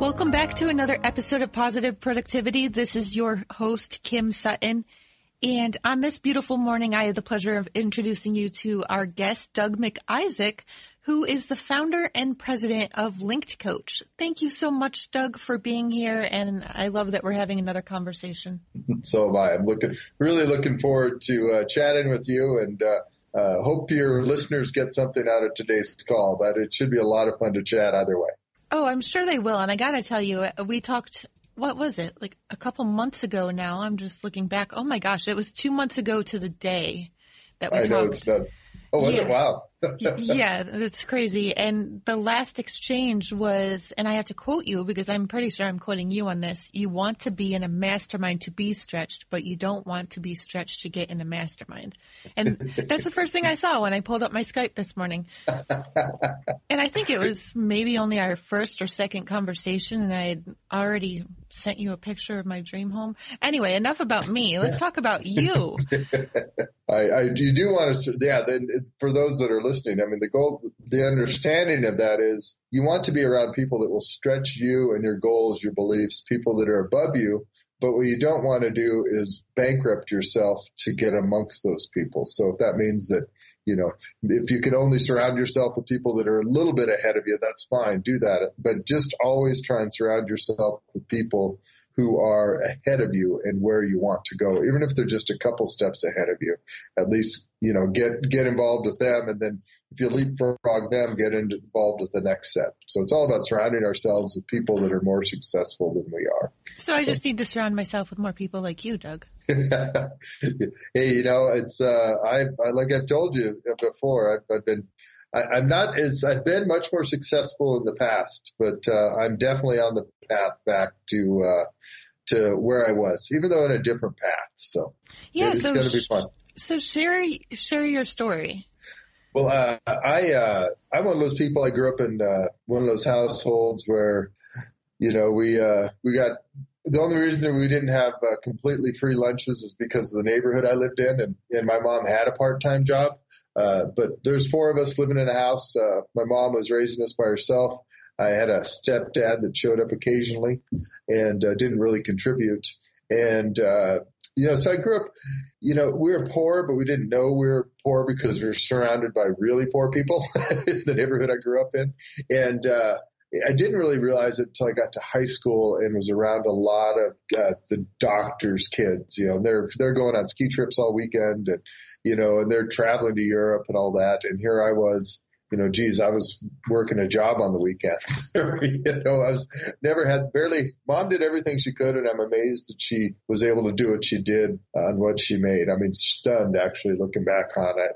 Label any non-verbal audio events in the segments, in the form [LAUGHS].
Welcome back to another episode of Positive Productivity. This is your host, Kim Sutton. And on this beautiful morning, I have the pleasure of introducing you to our guest, Doug McIsaac, who is the founder and president of Linked Coach. Thank you so much, Doug, for being here. And I love that we're having another conversation. [LAUGHS] So am I. I'm looking, really looking forward to uh, chatting with you and, uh, uh, hope your listeners get something out of today's call, but it should be a lot of fun to chat either way. Oh, I'm sure they will. And I got to tell you, uh, we talked, what was it? Like a couple months ago now. I'm just looking back. Oh my gosh, it was two months ago to the day that we I talked. know it's nuts. Oh, was Yeah. it? Wow. [LAUGHS] yeah, that's crazy. And the last exchange was, and I have to quote you because I'm pretty sure I'm quoting you on this. You want to be in a mastermind to be stretched, but you don't want to be stretched to get in a mastermind. And [LAUGHS] that's the first thing I saw when I pulled up my Skype this morning. [LAUGHS] And I think it was maybe only our first or second conversation, and I had already sent you a picture of my dream home. Anyway, enough about me. Let's talk about you. [LAUGHS] I, I you do want to, yeah. Then for those that are listening, I mean, the goal, the understanding of that is you want to be around people that will stretch you and your goals, your beliefs, people that are above you. But what you don't want to do is bankrupt yourself to get amongst those people. So if that means that, you know, if you can only surround yourself with people that are a little bit ahead of you, that's fine. Do that. But just always try and surround yourself with people who are ahead of you and where you want to go, even if they're just a couple steps ahead of you. At least, you know, get get involved with them, and then if you leapfrog them, get in- involved with the next set. So it's all about surrounding ourselves with people that are more successful than we are. So I just need to surround myself with more people like you, Doug. [LAUGHS] hey, you know, it's uh, I, I like I've told you before. I've, I've been, I, I'm not as I've been much more successful in the past, but uh, I'm definitely on the path back to uh, to where I was, even though in a different path. So Yeah, it's so going to be fun. So share share your story. Well, uh, I uh, I'm one of those people. I grew up in uh, one of those households where, you know, we uh, we got the only reason that we didn't have uh, completely free lunches is because of the neighborhood I lived in, and and my mom had a part time job. Uh, but there's four of us living in a house. Uh, my mom was raising us by herself. I had a stepdad that showed up occasionally and uh, didn't really contribute. And uh, so I grew up you know, we were poor, but we didn't know we were poor because we were surrounded by really poor people [LAUGHS] in the neighborhood I grew up in. And, uh, I didn't really realize it until I got to high school and was around a lot of uh, the doctors' kids. You know, they're they're going on ski trips all weekend, and you know, and they're traveling to Europe and all that. And here I was, you know, geez, I was working a job on the weekends. [LAUGHS] you know, I was never had barely. Mom did everything she could, and I'm amazed that she was able to do what she did on what she made. I mean, stunned actually looking back on it.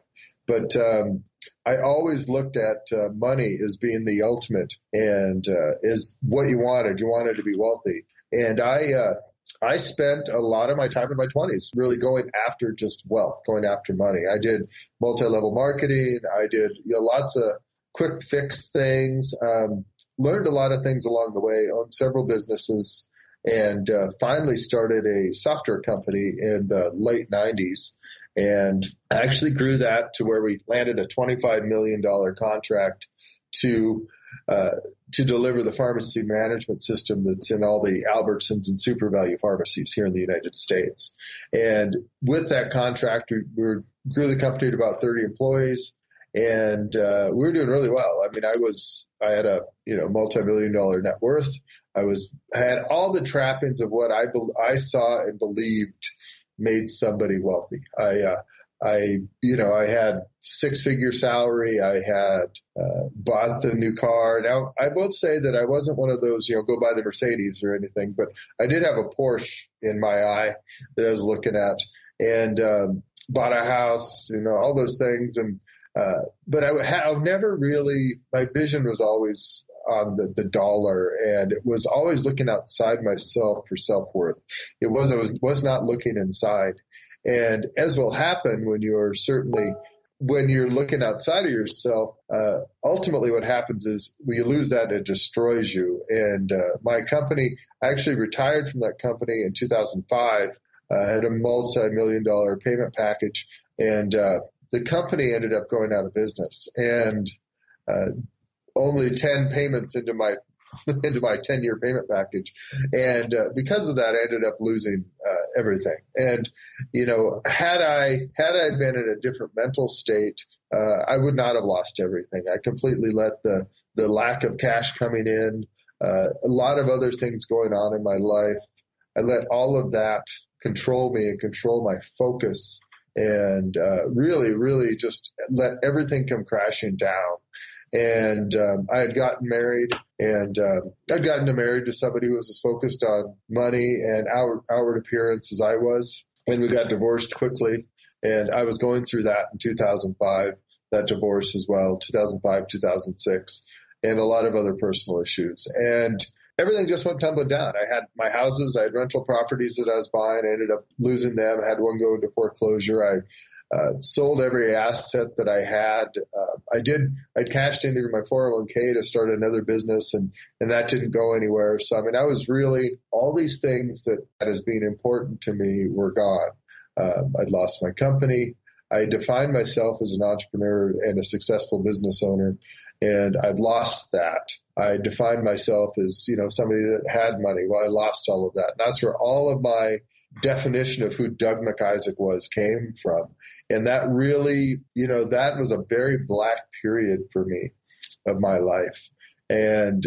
But um, I always looked at uh, money as being the ultimate and uh, is what you wanted. You wanted to be wealthy, and I. Uh, I spent a lot of my time in my 20s really going after just wealth, going after money. I did multi-level marketing. I did you know, lots of quick fix things. Um, learned a lot of things along the way. Owned several businesses, and uh, finally started a software company in the late 90s. And actually grew that to where we landed a $25 million contract to uh, to deliver the pharmacy management system that's in all the Albertsons and SuperValu pharmacies here in the United States. And with that contract, we, we grew the company to about 30 employees, and uh, we were doing really well. I mean, I was I had a you know multi-million dollar net worth. I was I had all the trappings of what I bel I saw and believed made somebody wealthy. I uh, I, you know, I had six figure salary. I had uh, bought the new car. Now, I will say that I wasn't one of those, you know, go buy the Mercedes or anything, but I did have a Porsche in my eye that I was looking at and um, bought a house, you know, all those things. And, uh, but I have never really, my vision was always, on the, the dollar and it was always looking outside myself for self worth. It was, I was, was not looking inside. And as will happen when you're certainly when you're looking outside of yourself, uh, ultimately what happens is when you lose that, it destroys you. And uh, my company, I actually retired from that company in 2005. Uh, had a multi-million dollar payment package, and uh, the company ended up going out of business. And uh, only 10 payments into my [LAUGHS] into my 10 year payment package. And uh, because of that, I ended up losing uh, everything. And, you know, had I, had I been in a different mental state, uh, I would not have lost everything. I completely let the, the lack of cash coming in, uh, a lot of other things going on in my life. I let all of that control me and control my focus and uh, really, really just let everything come crashing down and um, I had gotten married, and uh, I'd gotten married to somebody who was as focused on money and outward, outward appearance as I was, and we got divorced quickly. And I was going through that in 2005, that divorce as well, 2005, 2006, and a lot of other personal issues. And everything just went tumbling down. I had my houses, I had rental properties that I was buying. I ended up losing them. I had one go into foreclosure. I uh, sold every asset that I had. Uh, I did, I cashed into my 401k to start another business and, and that didn't go anywhere. So, I mean, I was really, all these things that, that as being important to me were gone. Uh, I'd lost my company. I defined myself as an entrepreneur and a successful business owner and I'd lost that. I defined myself as, you know, somebody that had money. Well, I lost all of that. And that's where all of my definition of who Doug McIsaac was came from. And that really, you know, that was a very black period for me of my life. And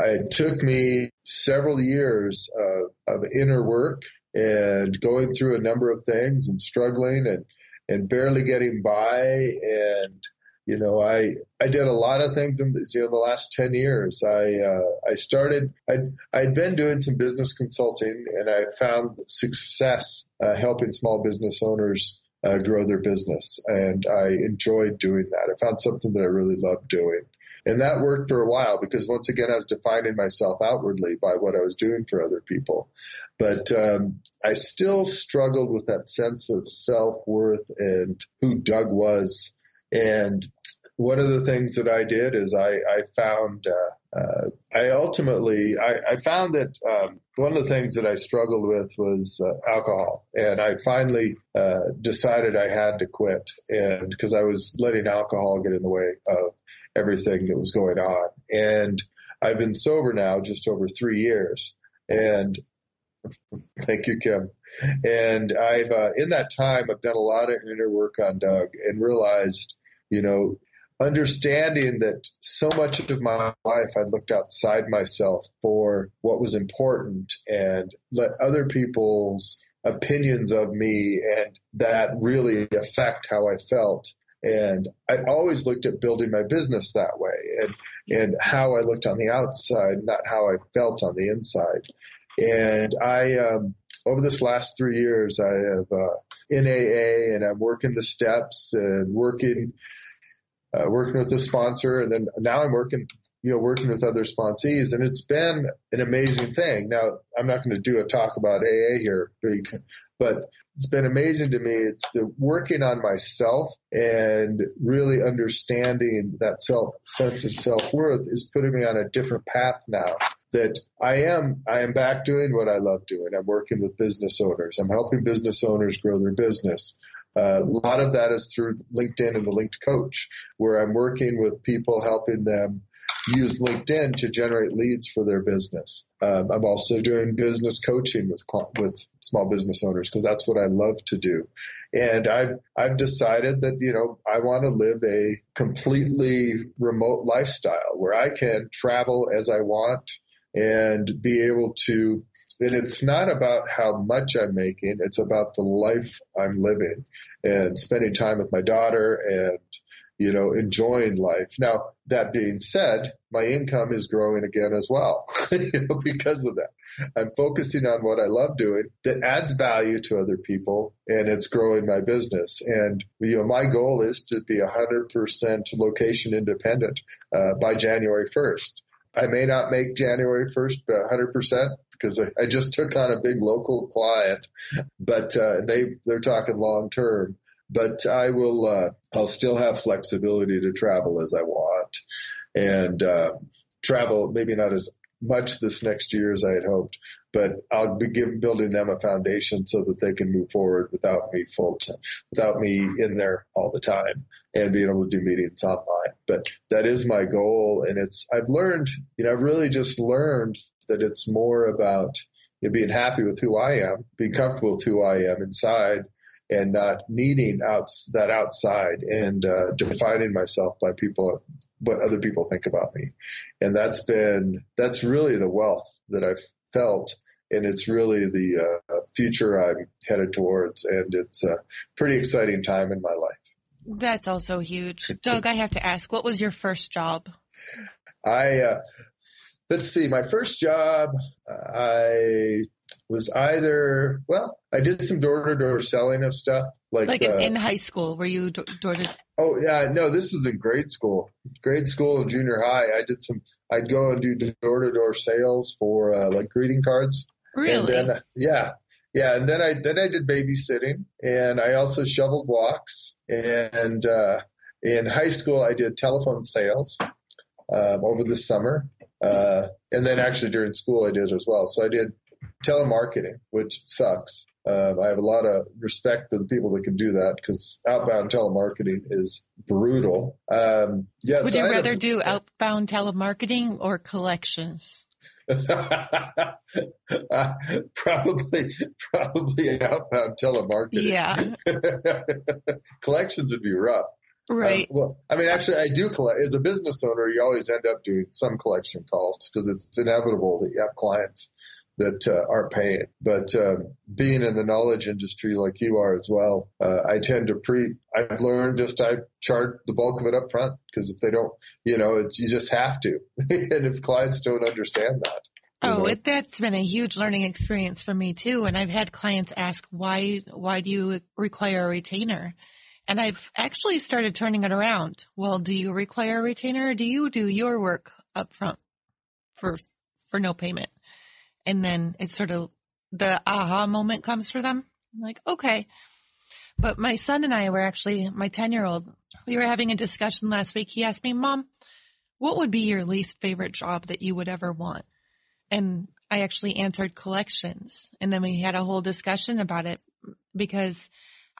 it took me several years of, of inner work and going through a number of things and struggling and, and barely getting by and you know, I I did a lot of things in the, you know, the last ten years. I uh, I started. I I'd been doing some business consulting, and I found success uh, helping small business owners uh, grow their business, and I enjoyed doing that. I found something that I really loved doing. And that worked for a while because once again, I was defining myself outwardly by what I was doing for other people. But um, I still struggled with that sense of self worth and who Doug was. And one of the things that I did is I, I found, uh, uh, I ultimately, I, I found that um, one of the things that I struggled with was uh, alcohol. And I finally uh, decided I had to quit and because I was letting alcohol get in the way of everything that was going on. And I've been sober now just over three years. And [LAUGHS] thank you, Kim. And I've, uh, in that time, I've done a lot of inner work on Doug and realized, you know, understanding that so much of my life I looked outside myself for what was important and let other people's opinions of me and that really affect how I felt. And I always looked at building my business that way and, and how I looked on the outside, not how I felt on the inside. And I, um, over this last three years, I have, uh, in AA and I'm working the steps and working uh, working with the sponsor, and then now I'm working, you know, working with other sponsees, and it's been an amazing thing. Now, I'm not going to do a talk about AA here, but it's been amazing to me. It's the working on myself and really understanding that self sense of self worth is putting me on a different path now. That I am, I am back doing what I love doing. I'm working with business owners. I'm helping business owners grow their business. A lot of that is through LinkedIn and the Linked Coach, where I'm working with people helping them use LinkedIn to generate leads for their business. Um, I'm also doing business coaching with with small business owners because that's what I love to do. And I've I've decided that you know I want to live a completely remote lifestyle where I can travel as I want and be able to and it's not about how much I'm making, it's about the life I'm living and spending time with my daughter and, you know, enjoying life. Now, that being said, my income is growing again as well [LAUGHS] you know, because of that. I'm focusing on what I love doing that adds value to other people and it's growing my business. And, you know, my goal is to be 100% location independent uh, by January 1st. I may not make January 1st 100% because I, I just took on a big local client, but uh, they they're talking long term. But I will uh, I'll still have flexibility to travel as I want, and uh, travel maybe not as much this next year as I had hoped, but I'll be give, building them a foundation so that they can move forward without me full time, without me in there all the time and being able to do meetings online. But that is my goal. And it's, I've learned, you know, I've really just learned that it's more about you know, being happy with who I am, being comfortable with who I am inside and not needing outs that outside and uh, defining myself by people what other people think about me. And that's been that's really the wealth that i've felt and it's really the uh, future i'm headed towards and it's a pretty exciting time in my life. That's also huge. [LAUGHS] Doug i have to ask what was your first job? I uh, let's see my first job i was either well, I did some door to door selling of stuff like like uh, in high school. Were you door to? Oh yeah, no, this was in grade school, grade school and junior high. I did some. I'd go and do door to door sales for uh, like greeting cards. Really? And then yeah, yeah, and then I then I did babysitting, and I also shoveled walks. And uh, in high school, I did telephone sales um, over the summer, uh, and then actually during school I did as well. So I did telemarketing, which sucks. Uh, I have a lot of respect for the people that can do that because outbound telemarketing is brutal. Um, yes, Would you rather do outbound telemarketing or collections? uh, [LAUGHS] probably, probably outbound telemarketing. Yeah. [LAUGHS] collections would be rough. Right. Uh, well, I mean, actually, I do collect. As a business owner, you always end up doing some collection calls because it's inevitable that you have clients that uh, aren't paying. But uh, being in the knowledge industry like you are as well, uh, I tend to pre. I've learned just I charge the bulk of it up front because if they don't, you know, it's you just have to. [LAUGHS] and if clients don't understand that. Oh, it, that's been a huge learning experience for me too. And I've had clients ask, why, why do you require a retainer? And I've actually started turning it around. Well, do you require a retainer or do you do your work up front for, for no payment? And then it's sort of the aha moment comes for them. I'm like, okay. But my son and I were actually, my 10 year old, we were having a discussion last week. He asked me, mom, what would be your least favorite job that you would ever want? And I actually answered collections. And then we had a whole discussion about it because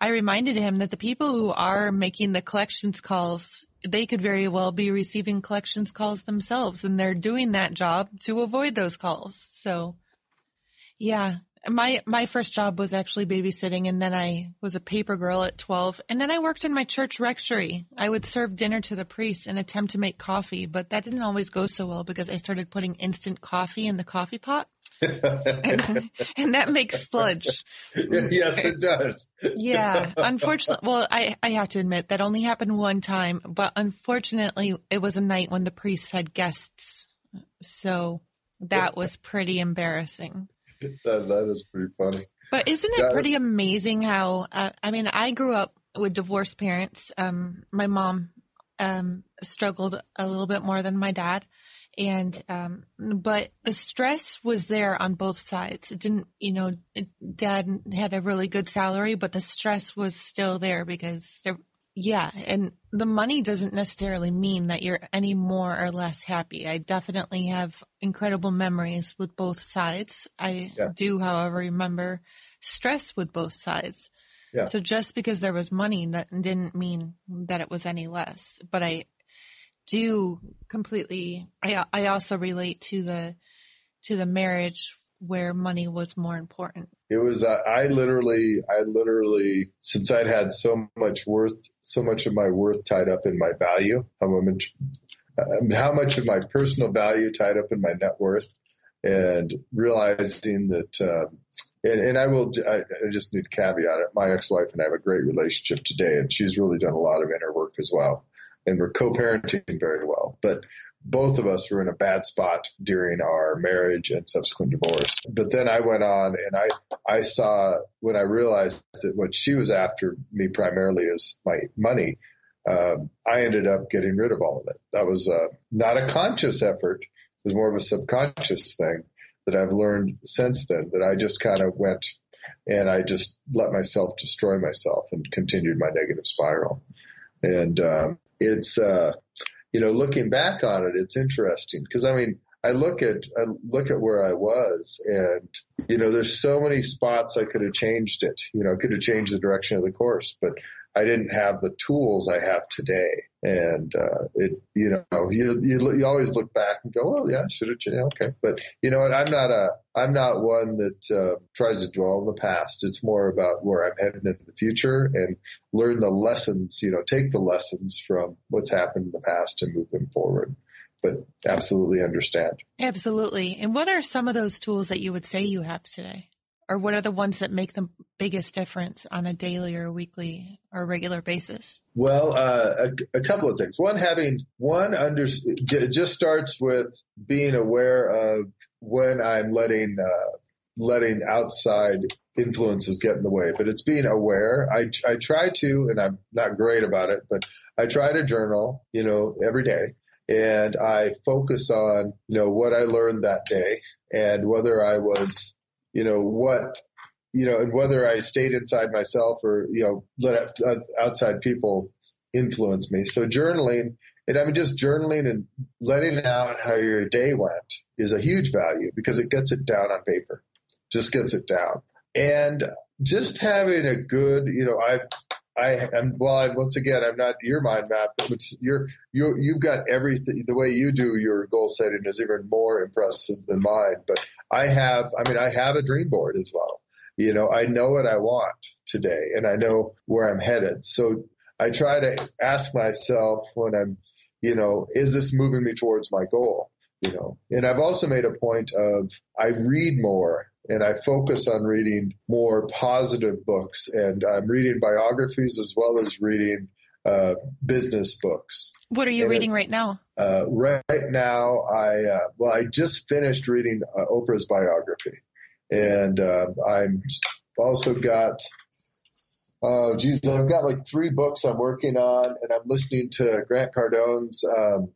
I reminded him that the people who are making the collections calls, they could very well be receiving collections calls themselves and they're doing that job to avoid those calls. So yeah, my my first job was actually babysitting and then I was a paper girl at 12 and then I worked in my church rectory. I would serve dinner to the priests and attempt to make coffee, but that didn't always go so well because I started putting instant coffee in the coffee pot. And, and, that makes sludge. [LAUGHS] yes, it does. yeah. Unfortunately, well, I, I have to admit that only happened one time, but unfortunately it was a night when the priests had guests. So that was pretty embarrassing. That, that is pretty funny. But isn't it pretty amazing how, uh, I mean, I grew up with divorced parents. Um, my mom, um, struggled a little bit more than my dad. And, um, but the stress was there on both sides. It didn't, you know, it, dad had a really good salary, but the stress was still there because there, yeah. And the money doesn't necessarily mean that you're any more or less happy. I definitely have incredible memories with both sides. I yeah. do, however, remember stress with both sides. Yeah. So just because there was money that didn't mean that it was any less. But I do completely I I also relate to the to the marriage where money was more important. It was, uh, I literally, I literally, since I'd had so much worth, so much of my worth tied up in my value, how much, um, how much of my personal value tied up in my net worth and realizing that, um, and, and I will, I, I just need to caveat it. My ex-wife and I have a great relationship today and she's really done a lot of inner work as well. And we're co-parenting very well, but both of us were in a bad spot during our marriage and subsequent divorce. But then I went on and I, I saw when I realized that what she was after me primarily is my money. Um, I ended up getting rid of all of it. That was uh, not a conscious effort. It was more of a subconscious thing that I've learned since then that I just kind of went and I just let myself destroy myself and continued my negative spiral. And, um, it's, uh, you know, looking back on it, it's interesting because I mean, I look at I look at where I was, and you know, there's so many spots I could have changed it. You know, I could have changed the direction of the course, but I didn't have the tools I have today. And uh, it, you know, you, you you always look back and go, well, yeah, I should have, yeah, okay. But you know what? I'm not a I'm not one that uh, tries to dwell in the past. It's more about where I'm heading in the future and learn the lessons. You know, take the lessons from what's happened in the past and move them forward but absolutely understand. Absolutely. And what are some of those tools that you would say you have today? Or what are the ones that make the biggest difference on a daily or weekly or regular basis? Well, uh, a, a, couple of things. One, having one under just starts with being aware of when I'm letting uh, letting outside influences get in the way, but it's being aware. I I try to, and I'm not great about it, but I try to journal, you know, every day and I focus on, you know, what I learned that day and whether I was, you know, what, you know, and whether I stayed inside myself or, you know, let outside people influence me. So journaling, and I mean, just journaling and letting out how your day went is a huge value because it gets it down on paper, just gets it down. And just having a good, you know, I I am well. I, once again, I'm not your mind map, but you're you you've got everything. The way you do your goal setting is even more impressive than mine. But I have, I mean, I have a dream board as well. You know, I know what I want today, and I know where I'm headed. So I try to ask myself when I'm, you know, is this moving me towards my goal? You know, and I've also made a point of I read more and I focus on reading more positive books. And I'm reading biographies as well as reading uh, business books. What are you and reading right now? Uh, right now, I uh, well, I just finished reading uh, Oprah's biography, and uh, I'm also got. Oh, geez, I've got like three books I'm working on, and I'm listening to Grant Cardone's. Um,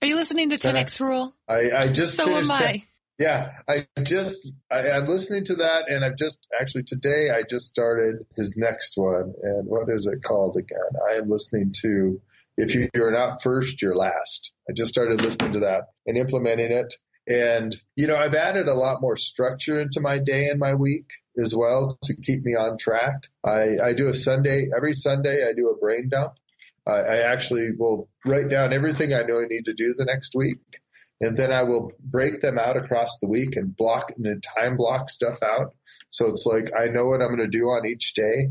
are you listening to 10X Rule? I, I just so am I. Yeah, I just I, am listening to that, and I've just actually today I just started his next one, and what is it called again? I am listening to if you, you're not first, you're last. I just started listening to that and implementing it, and you know I've added a lot more structure into my day and my week as well to keep me on track. I, I do a Sunday every Sunday. I do a brain dump. I, I actually will write down everything I know I need to do the next week and then I will break them out across the week and block and time block stuff out. So it's like I know what I'm going to do on each day,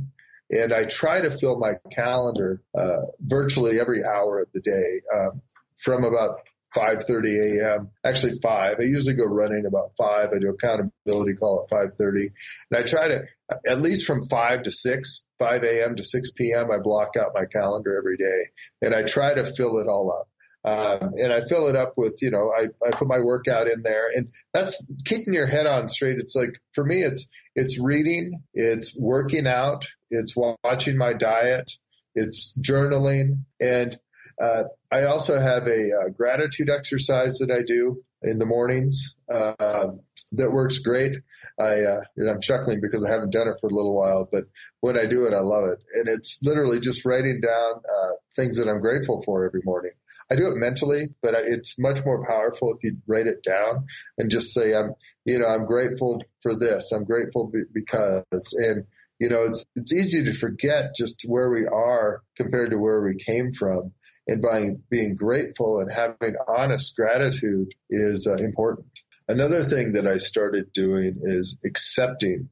and I try to fill my calendar uh, virtually every hour of the day um, from about 5:30 a.m. Actually, five. I usually go running about five. I do accountability call at 5:30, and I try to at least from five to six, 5 a.m. to 6 p.m. I block out my calendar every day, and I try to fill it all up. Um, and I fill it up with, you know, I, I put my workout in there and that's keeping your head on straight. It's like, for me, it's, it's reading, it's working out, it's watching my diet, it's journaling. And, uh, I also have a, a, gratitude exercise that I do in the mornings. Uh, that works great. I, uh, I'm chuckling because I haven't done it for a little while, but when I do it, I love it. And it's literally just writing down, uh, things that I'm grateful for every morning. I do it mentally, but it's much more powerful if you write it down and just say, I'm, you know, I'm grateful for this. I'm grateful be- because, and, you know, it's, it's easy to forget just where we are compared to where we came from. And by being grateful and having honest gratitude is uh, important. Another thing that I started doing is accepting.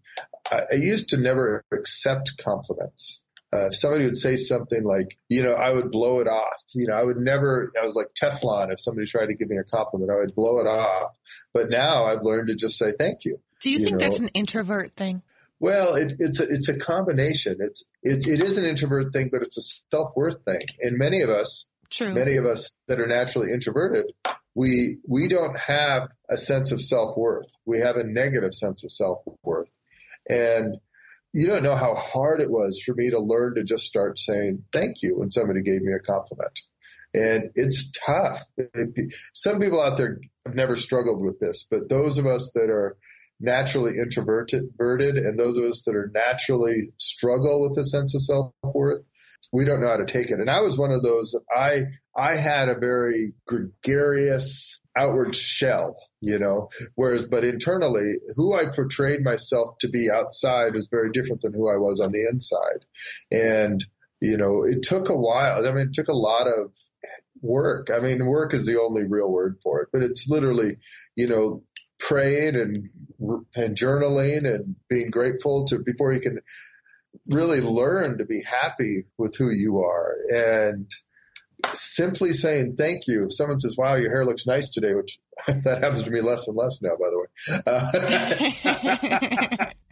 I, I used to never accept compliments uh, if somebody would say something like, you know, I would blow it off. You know, I would never, I was like Teflon. If somebody tried to give me a compliment, I would blow it off. But now I've learned to just say thank you. Do you, you think know? that's an introvert thing? Well, it, it's a, it's a combination. It's, it, it is an introvert thing, but it's a self-worth thing. And many of us, True. many of us that are naturally introverted, we, we don't have a sense of self-worth. We have a negative sense of self-worth. And you don't know how hard it was for me to learn to just start saying thank you when somebody gave me a compliment. And it's tough. Some people out there have never struggled with this, but those of us that are naturally introverted and those of us that are naturally struggle with a sense of self-worth, we don't know how to take it. And I was one of those, I, I had a very gregarious outward shell, you know, whereas, but internally, who I portrayed myself to be outside was very different than who I was on the inside. And, you know, it took a while. I mean, it took a lot of work. I mean, work is the only real word for it, but it's literally, you know, praying and and journaling and being grateful to before you can really learn to be happy with who you are and simply saying thank you. If someone says, "Wow, your hair looks nice today," which [LAUGHS] that happens to me less and less now, by the way. Uh, [LAUGHS]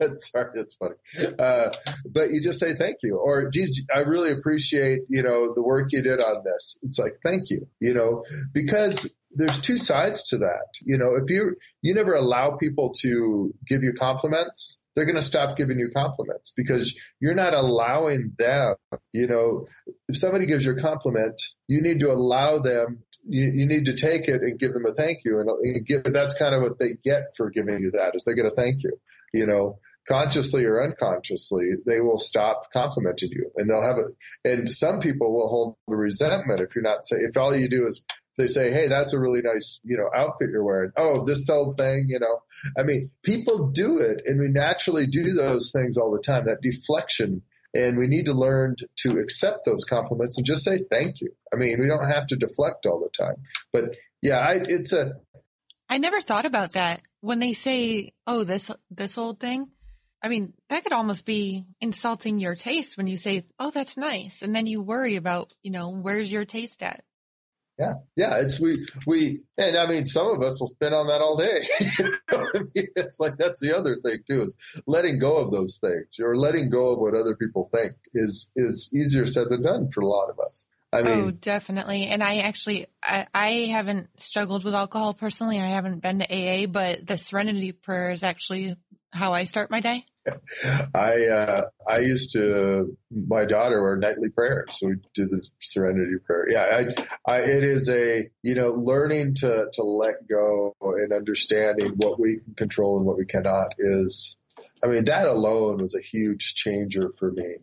[LAUGHS] sorry, that's funny. Uh, but you just say thank you, or geez, I really appreciate you know the work you did on this. It's like thank you, you know, because there's two sides to that. You know, if you you never allow people to give you compliments, they're going to stop giving you compliments because you're not allowing them. You know, if somebody gives you a compliment, you need to allow them you, you need to take it and give them a thank you. And, and give, that's kind of what they get for giving you that is they get a thank you, you know, consciously or unconsciously, they will stop complimenting you and they'll have a, and some people will hold resentment if you're not say, if all you do is they say, Hey, that's a really nice, you know, outfit you're wearing. Oh, this old thing, you know, I mean, people do it and we naturally do those things all the time. That deflection and we need to learn to accept those compliments and just say thank you. I mean, we don't have to deflect all the time. But yeah, I, it's a. I never thought about that when they say, "Oh, this this old thing." I mean, that could almost be insulting your taste when you say, "Oh, that's nice," and then you worry about, you know, where's your taste at? Yeah, yeah, it's we we and I mean some of us will spend on that all day. [LAUGHS] I mean, it's like that's the other thing too is letting go of those things or letting go of what other people think is is easier said than done for a lot of us. I oh, mean, oh, definitely. And I actually, I, I haven't struggled with alcohol personally. I haven't been to AA, but the Serenity Prayer is actually how I start my day. [LAUGHS] I uh, I used to my daughter were nightly prayers, so we do the Serenity Prayer. Yeah, I, I it is a you know learning to to let go and understanding what we can control and what we cannot is. I mean that alone was a huge changer for me,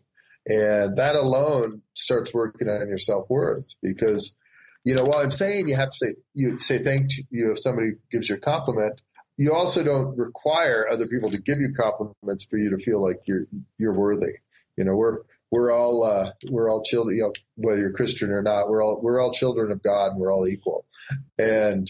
and that alone starts working on your self worth because you know while I'm saying you have to say you say thank you if somebody gives you a compliment you also don't require other people to give you compliments for you to feel like you're you're worthy. You know, we're we're all uh, we're all children. You know, whether you're Christian or not, we're all we're all children of God, and we're all equal. And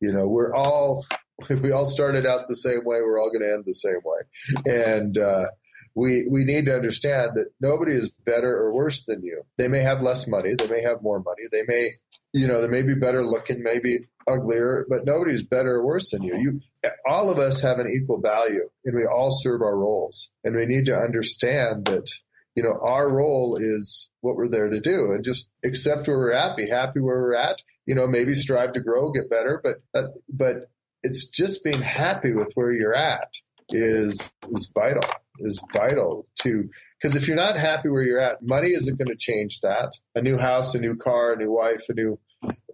you know, we're all [LAUGHS] we all started out the same way. We're all going to end the same way. And uh, we we need to understand that nobody is better or worse than you. They may have less money. They may have more money. They may you know, they may be better looking, maybe uglier, but nobody's better or worse than you. You, all of us have an equal value and we all serve our roles. And we need to understand that, you know, our role is what we're there to do. And just accept where we're at, be happy where we're at, you know, maybe strive to grow, get better, but, uh, but it's just being happy with where you're at is, is vital, is vital to, because if you're not happy where you're at, money isn't going to change that. A new house, a new car, a new wife, a new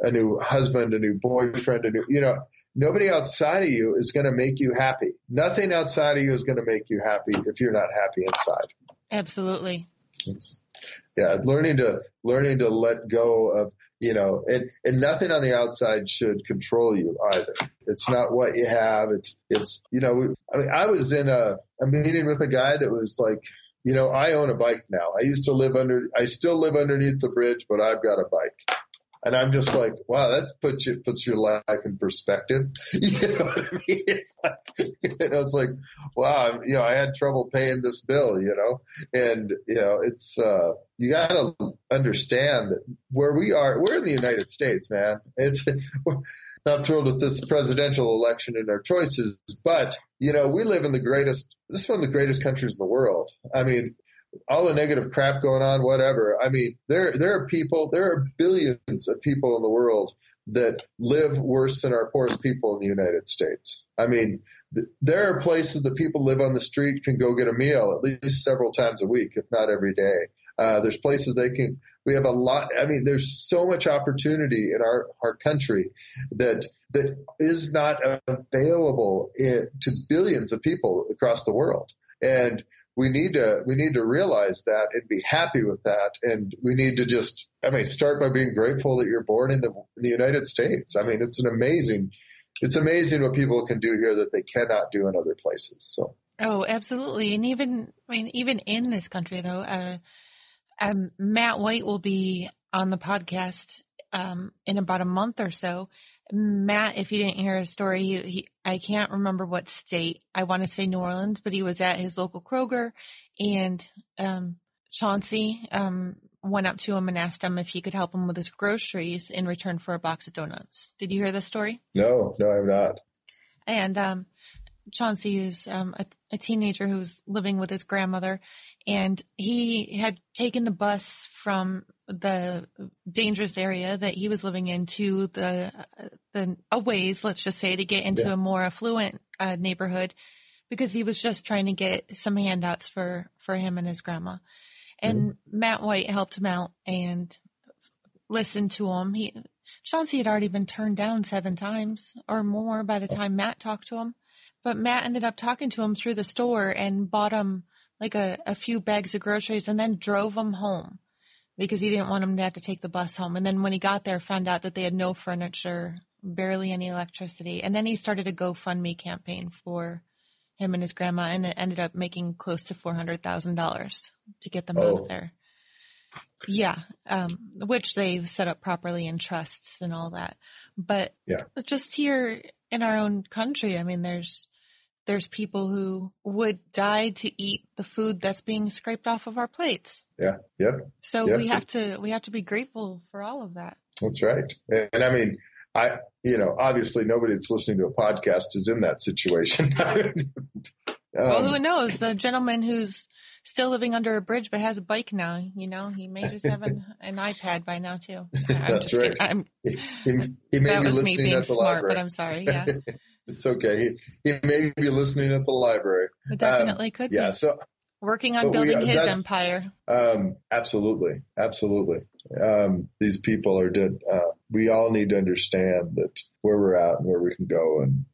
a new husband, a new boyfriend, a new you know, nobody outside of you is going to make you happy. Nothing outside of you is going to make you happy if you're not happy inside. Absolutely. It's, yeah, learning to learning to let go of you know, and and nothing on the outside should control you either. It's not what you have. It's it's you know, I mean, I was in a a meeting with a guy that was like you know, I own a bike now. I used to live under, I still live underneath the bridge, but I've got a bike. And I'm just like, wow, that puts you, puts your life in perspective. [LAUGHS] You know what I mean? It's like, you know, it's like, wow, you know, I had trouble paying this bill, you know, and, you know, it's, uh, you gotta understand that where we are, we're in the United States, man. It's, [LAUGHS] not thrilled with this presidential election and our choices, but you know, we live in the greatest, this is one of the greatest countries in the world. I mean, all the negative crap going on, whatever. I mean, there, there are people, there are billions of people in the world that live worse than our poorest people in the United States. I mean, th- there are places that people live on the street can go get a meal at least several times a week, if not every day. Uh, there's places they can. We have a lot. I mean, there's so much opportunity in our our country that that is not available in, to billions of people across the world. And we need to we need to realize that and be happy with that. And we need to just i mean start by being grateful that you're born in the in the united states. I mean it's an amazing it's amazing what people can do here that they cannot do in other places. So. Oh absolutely. And even i mean even in this country though uh, um, matt white will be on the podcast um, in about a month or so. Matt, if you didn't hear his story, he, he, I can't remember what state. I want to say New Orleans, but he was at his local Kroger and, um, Chauncey, um, went up to him and asked him if he could help him with his groceries in return for a box of donuts. Did you hear this story? No, no, I have not. And, um, Chauncey is um, a, a, teenager who's living with his grandmother, and he had taken the bus from the dangerous area that he was living in to the the a ways, let's just say, to get into yeah. a more affluent uh, neighborhood, because he was just trying to get some handouts for for him and his grandma. And mm-hmm. Matt White helped him out and listened to him. He Chauncey had already been turned down seven times or more by the time Matt talked to him but Matt ended up talking to him through the store and bought him like a, a few bags of groceries and then drove him home because he didn't want him to have to take the bus home. And then when he got there, found out that they had no furniture, barely any electricity. And then he started a GoFundMe campaign for him and his grandma and it ended up making close to $400,000 to get them oh. out of there. Yeah. Um, which they've set up properly in trusts and all that. But yeah. just here in our own country, I mean, there's, there's people who would die to eat the food that's being scraped off of our plates. Yeah. Yep. So yep. we have to we have to be grateful for all of that. That's right. And, and I mean, I you know, obviously nobody that's listening to a podcast is in that situation. [LAUGHS] um, well, who knows? The gentleman who's still living under a bridge but has a bike now, you know, he may just have an, [LAUGHS] an iPad by now too. I'm That's right. He, he, he, may that be was listening me being at the smart, library. but I'm sorry. Yeah. [LAUGHS] It's okay. He, he may be listening at the library. It definitely um, could yeah, be. So working on building we, his empire. Um, absolutely, absolutely. Um, these people are dead. Uh, we all need to understand that where we're at and where we can go, and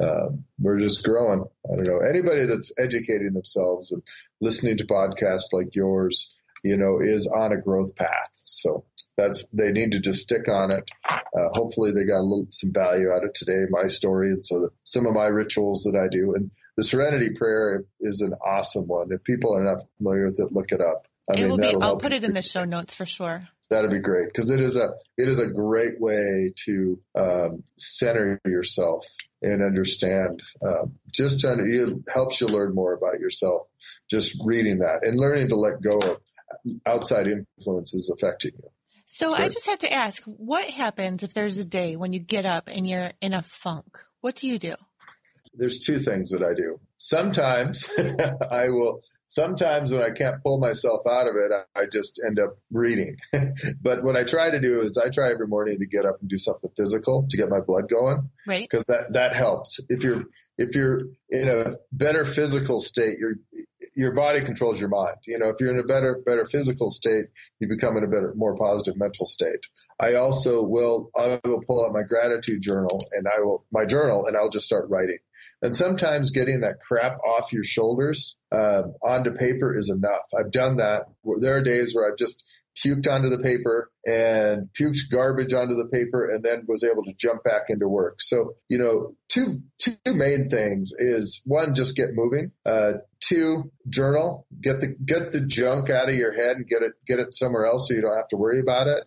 um, we're just growing. I don't know anybody that's educating themselves and listening to podcasts like yours, you know, is on a growth path. So that's they needed to stick on it. Uh, hopefully, they got a little some value out of today, my story, and so that some of my rituals that I do. And the Serenity Prayer is an awesome one. If people are not familiar with it, look it up. I it mean, be, I'll put it in the show notes for sure. That'd be great because it is a it is a great way to um, center yourself and understand. Um, just to, it helps you learn more about yourself. Just reading that and learning to let go of outside influences affecting you. So I just have to ask, what happens if there's a day when you get up and you're in a funk? What do you do? There's two things that I do. Sometimes [LAUGHS] I will, sometimes when I can't pull myself out of it, I just end up reading. [LAUGHS] but what I try to do is I try every morning to get up and do something physical to get my blood going. Right. Cause that, that helps. If you're, if you're in a better physical state, you're, your body controls your mind. You know, if you're in a better, better physical state, you become in a better, more positive mental state. I also will, I will pull out my gratitude journal and I will, my journal and I'll just start writing. And sometimes getting that crap off your shoulders, uh, onto paper is enough. I've done that. There are days where I've just puked onto the paper and puked garbage onto the paper and then was able to jump back into work. So, you know, two, two main things is one, just get moving. Uh, two, journal, get the, get the junk out of your head and get it, get it somewhere else so you don't have to worry about it.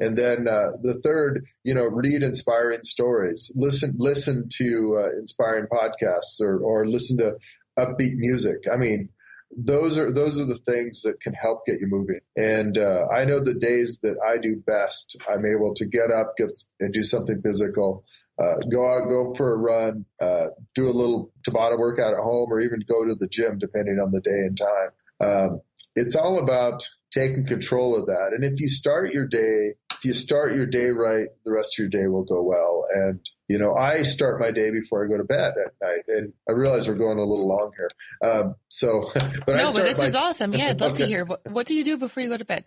And then uh, the third, you know, read inspiring stories, listen listen to uh, inspiring podcasts, or or listen to upbeat music. I mean, those are those are the things that can help get you moving. And uh, I know the days that I do best, I'm able to get up, get and do something physical, uh, go out, go for a run, uh, do a little Tabata workout at home, or even go to the gym, depending on the day and time. Um, it's all about taking control of that. And if you start your day, if you start your day right, the rest of your day will go well. And you know, I start my day before I go to bed at night, and I realize we're going a little long here. Um, so, [LAUGHS] but I no, but this my, is awesome. Yeah, I'd love [LAUGHS] okay. to hear. What, what do you do before you go to bed?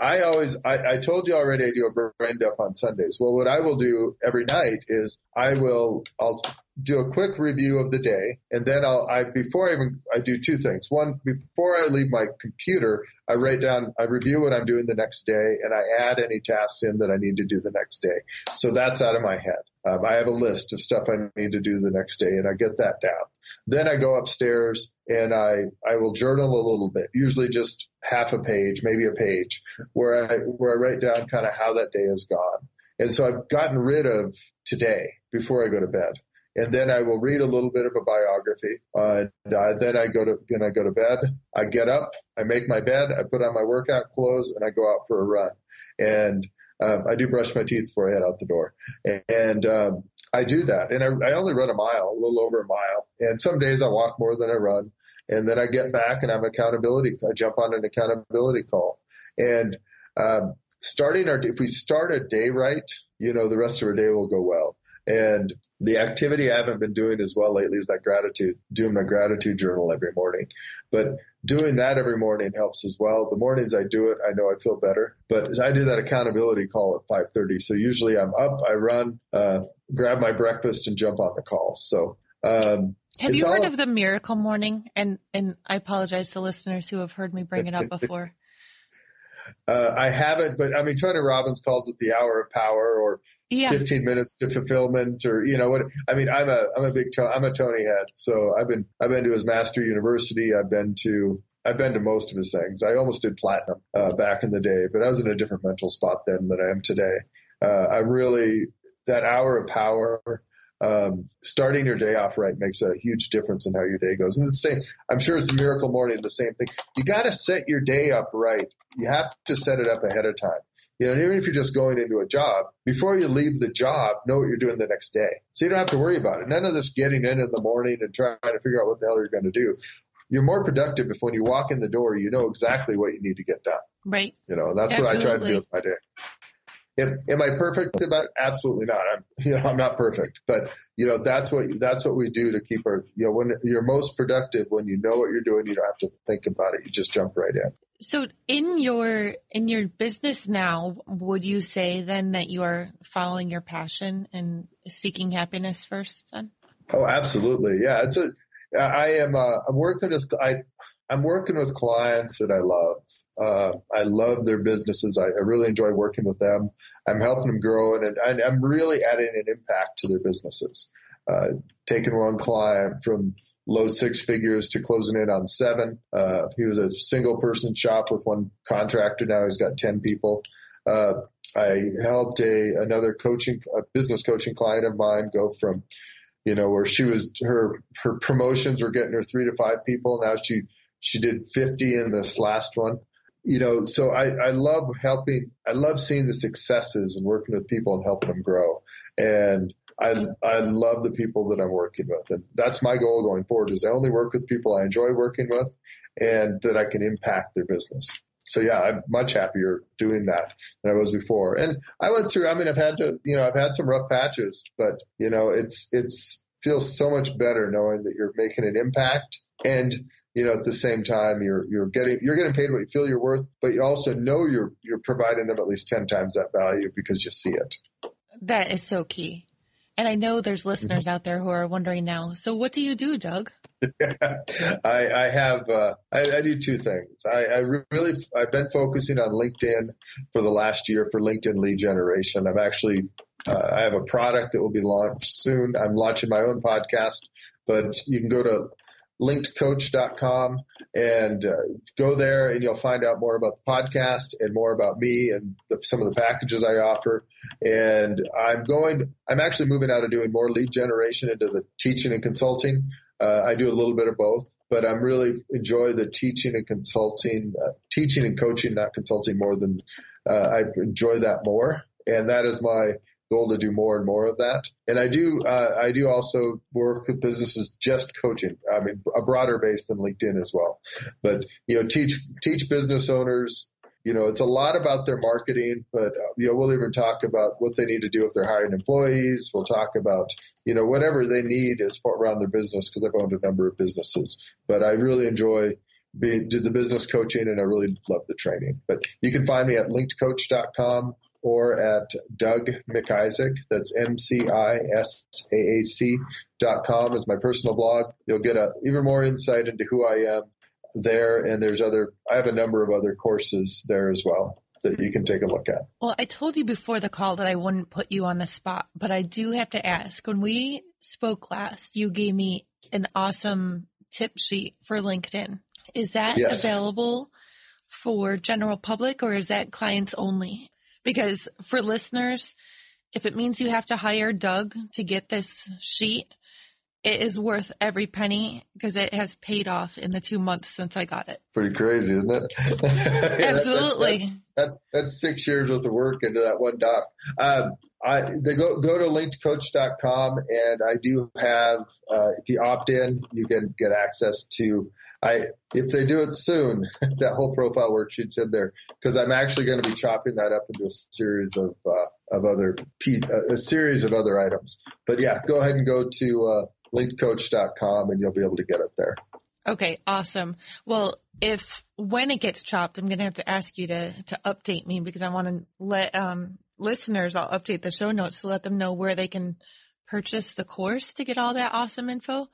I always, I, I told you already I do a brain dump on Sundays. Well, what I will do every night is I will, I'll do a quick review of the day and then I'll, I, before I even, I do two things. One, before I leave my computer, I write down, I review what I'm doing the next day and I add any tasks in that I need to do the next day. So that's out of my head. Um, I have a list of stuff I need to do the next day and I get that down. Then I go upstairs and I, I will journal a little bit, usually just half a page, maybe a page where I, where I write down kind of how that day has gone. And so I've gotten rid of today before I go to bed. And then I will read a little bit of a biography. Uh, and uh, then I go to, then I go to bed. I get up, I make my bed, I put on my workout clothes and I go out for a run. And um, I do brush my teeth before I head out the door. And um, I do that. And I, I only run a mile, a little over a mile. And some days I walk more than I run. And then I get back and I'm accountability. I jump on an accountability call. And um, starting our, if we start a day right, you know, the rest of our day will go well. And the activity I haven't been doing as well lately is that gratitude, doing my gratitude journal every morning. But doing that every morning helps as well. The mornings I do it, I know I feel better. But I do that accountability call at 5:30. So usually I'm up, I run, uh, grab my breakfast, and jump on the call. So. Um, have you heard of the miracle morning? And and I apologize to listeners who have heard me bring it up [LAUGHS] before. uh, I haven't, but I mean, Tony Robbins calls it the hour of power, or yeah. 15 minutes to fulfillment or you know what I mean I'm a I'm a big I'm a Tony head so I've been I've been to his Mastery University I've been to I've been to most of his things I almost did platinum uh, back in the day but I was in a different mental spot then than I am today uh, I really that hour of power um, starting your day off right makes a huge difference in how your day goes. And the same, I'm sure it's a miracle morning, the same thing. You got to set your day up right. You have to set it up ahead of time. You know, even if you're just going into a job, before you leave the job, know what you're doing the next day. So you don't have to worry about it. None of this getting in in the morning and trying to figure out what the hell you're going to do. You're more productive if when you walk in the door, you know exactly what you need to get done. Right. You know, that's Absolutely. what I try to do with my day. Am, am I perfect about it? Absolutely not. I'm, [LAUGHS] you know, I'm not perfect, but you know, that's what, that's what we do to keep our, you know, when you're most productive, when you know what you're doing, you don't have to think about it. You just jump right in. So in your, in your business now, would you say then that you are following your passion and seeking happiness first then? Oh, absolutely. Yeah. It's a, I am, uh, I'm working with, I, I'm working with clients that I love. Uh, I love their businesses. I, I, really enjoy working with them. I'm helping them grow and, and I'm really adding an impact to their businesses. Uh, taking one client from low six figures to closing in on seven. Uh, he was a single person shop with one contractor. Now he's got 10 people. Uh, I helped a, another coaching, a business coaching client of mine go from, you know, where she was, her, her promotions were getting her three to five people. Now she, she did 50 in this last one you know, so I, I love helping, I love seeing the successes and working with people and helping them grow. And I, I love the people that I'm working with. And that's my goal going forward is I only work with people I enjoy working with and that I can impact their business. So yeah, I'm much happier doing that than I was before. And I went through, I mean, I've had to, you know, I've had some rough patches, but you know, it's, it's feels so much better knowing that you're making an impact and you know, at the same time, you're you're getting you're getting paid what you feel you're worth, but you also know you're you're providing them at least ten times that value because you see it. That is so key. And I know there's listeners mm-hmm. out there who are wondering now. So what do you do, Doug? [LAUGHS] I, I, have uh, I, I, do two things. I, I, really I've been focusing on LinkedIn for the last year for LinkedIn lead generation. I'm actually uh, I have a product that will be launched soon. I'm launching my own podcast, but you can go to linkedcoach.com and uh, go there and you'll find out more about the podcast and more about me and the, some of the packages I offer. And I'm going, I'm actually moving out of doing more lead generation into the teaching and consulting. Uh, I do a little bit of both, but I'm really enjoy the teaching and consulting, uh, teaching and coaching, not consulting more than, uh, I enjoy that more. And that is my goal to do more and more of that. And I do, uh, I do also work with businesses just coaching. I mean, a broader base than LinkedIn as well. But, you know, teach, teach business owners, you know, it's a lot about their marketing, but uh, you know, we'll even talk about what they need to do if they're hiring employees. We'll talk about, you know, whatever they need as far around their business because I've owned a number of businesses. But I really enjoy being, did the business coaching and I really love the training. But you can find me at linkedcoach.com or at Doug McIsaac. That's M-C-I-S-A-A-C dot com is my personal blog. You'll get a, even more insight into who I am there. And there's other, I have a number of other courses there as well that you can take a look at. Well, I told you before the call that I wouldn't put you on the spot, but I do have to ask. When we spoke last, you gave me an awesome tip sheet for LinkedIn. Is that yes. available for general public or is that clients only? Because for listeners, if it means you have to hire Doug to get this sheet, it is worth every penny because it has paid off in the two months since I got it. Pretty crazy, isn't it? [LAUGHS] Absolutely. that, that, that's that's six years worth of work into that one doc. Um, I they go go to linkedcoach.com and I do have uh, if you opt in, you can get access to I if they do it soon, [LAUGHS] that whole profile worksheet's in there because I'm actually going to be chopping that up into a series of uh, of other a series of other items. But yeah, go ahead and go to uh, linkedcoach.com and you'll be able to get it there. Okay, awesome. Well, if when it gets chopped, I'm going to have to ask you to to update me because I want to let um, listeners. I'll update the show notes to let them know where they can purchase the course to get all that awesome info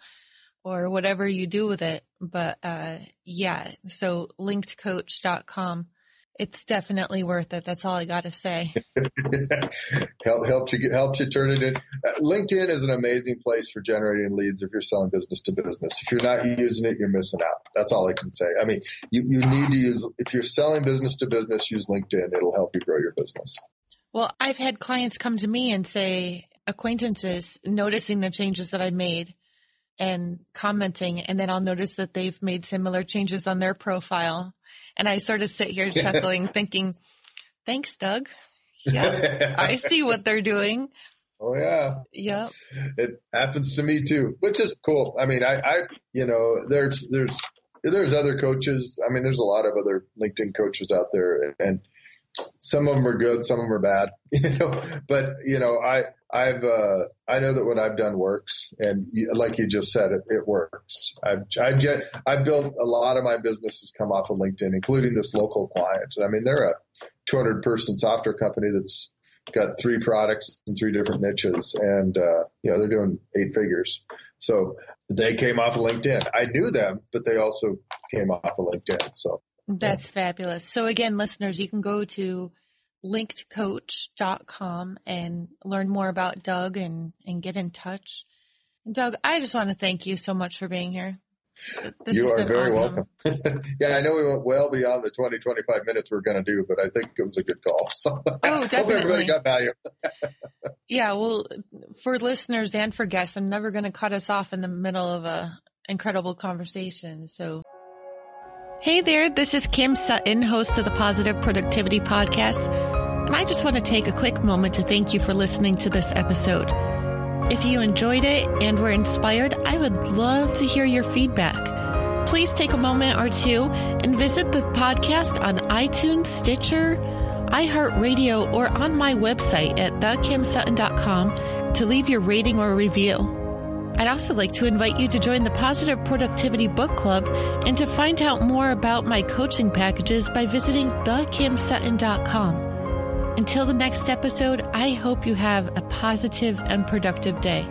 or whatever you do with it. But uh, yeah, so linkedcoach.com it's definitely worth it. That's all I got to say. [LAUGHS] Help, helps you helps you turn it in. Uh, LinkedIn is an amazing place for generating leads if you're selling business to business. If you're not using it, you're missing out. That's all I can say. I mean, you, you need to use if you're selling business to business, use LinkedIn. It'll help you grow your business. Well, I've had clients come to me and say acquaintances noticing the changes that I made and commenting, and then I'll notice that they've made similar changes on their profile and I sort of sit here [LAUGHS] chuckling, thinking, thanks, Doug. Yeah, I [LAUGHS] see what they're doing. Oh yeah. Yep. It happens to me too, which is cool. I mean, I, I, you know, there's, there's, there's other coaches. I mean, there's a lot of other LinkedIn coaches out there and some of them are good, some of them are bad, [LAUGHS] you know, but you know, I, I've, uh, I know that what I've done works and like you just said, it, it works. I've, I've, I've built a lot of my businesses come off of LinkedIn, including this local client. And I mean, they're a 200 person software company that's got three products in three different niches and, uh, you know, they're doing eight figures. So they came off of LinkedIn. I knew them, but they also came off of LinkedIn. So that's yeah. fabulous. So again, listeners, you can go to linkedcoach.com and learn more about Doug and, and get in touch. And Doug, I just want to thank you so much for being here. This you are very awesome. welcome. [LAUGHS] yeah, I know we went well beyond the 20, 25 minutes we are going to do, but I think it was a good call. [LAUGHS] So oh, definitely. hope everybody got value. [LAUGHS] yeah, well, for listeners and for guests, I'm never going to cut us off in the middle of a incredible conversation. So Hey there, this is Kim Sutton, host of the Positive Productivity Podcast, and I just want to take a quick moment to thank you for listening to this episode. If you enjoyed it and were inspired, I would love to hear your feedback. Please take a moment or two and visit the podcast on iTunes, Stitcher, iHeartRadio, or on my website at thekimsutton.com to leave your rating or review. I'd also like to invite you to join the Positive Productivity Book Club and to find out more about my coaching packages by visiting thekimsutton.com. Until the next episode, I hope you have a positive and productive day.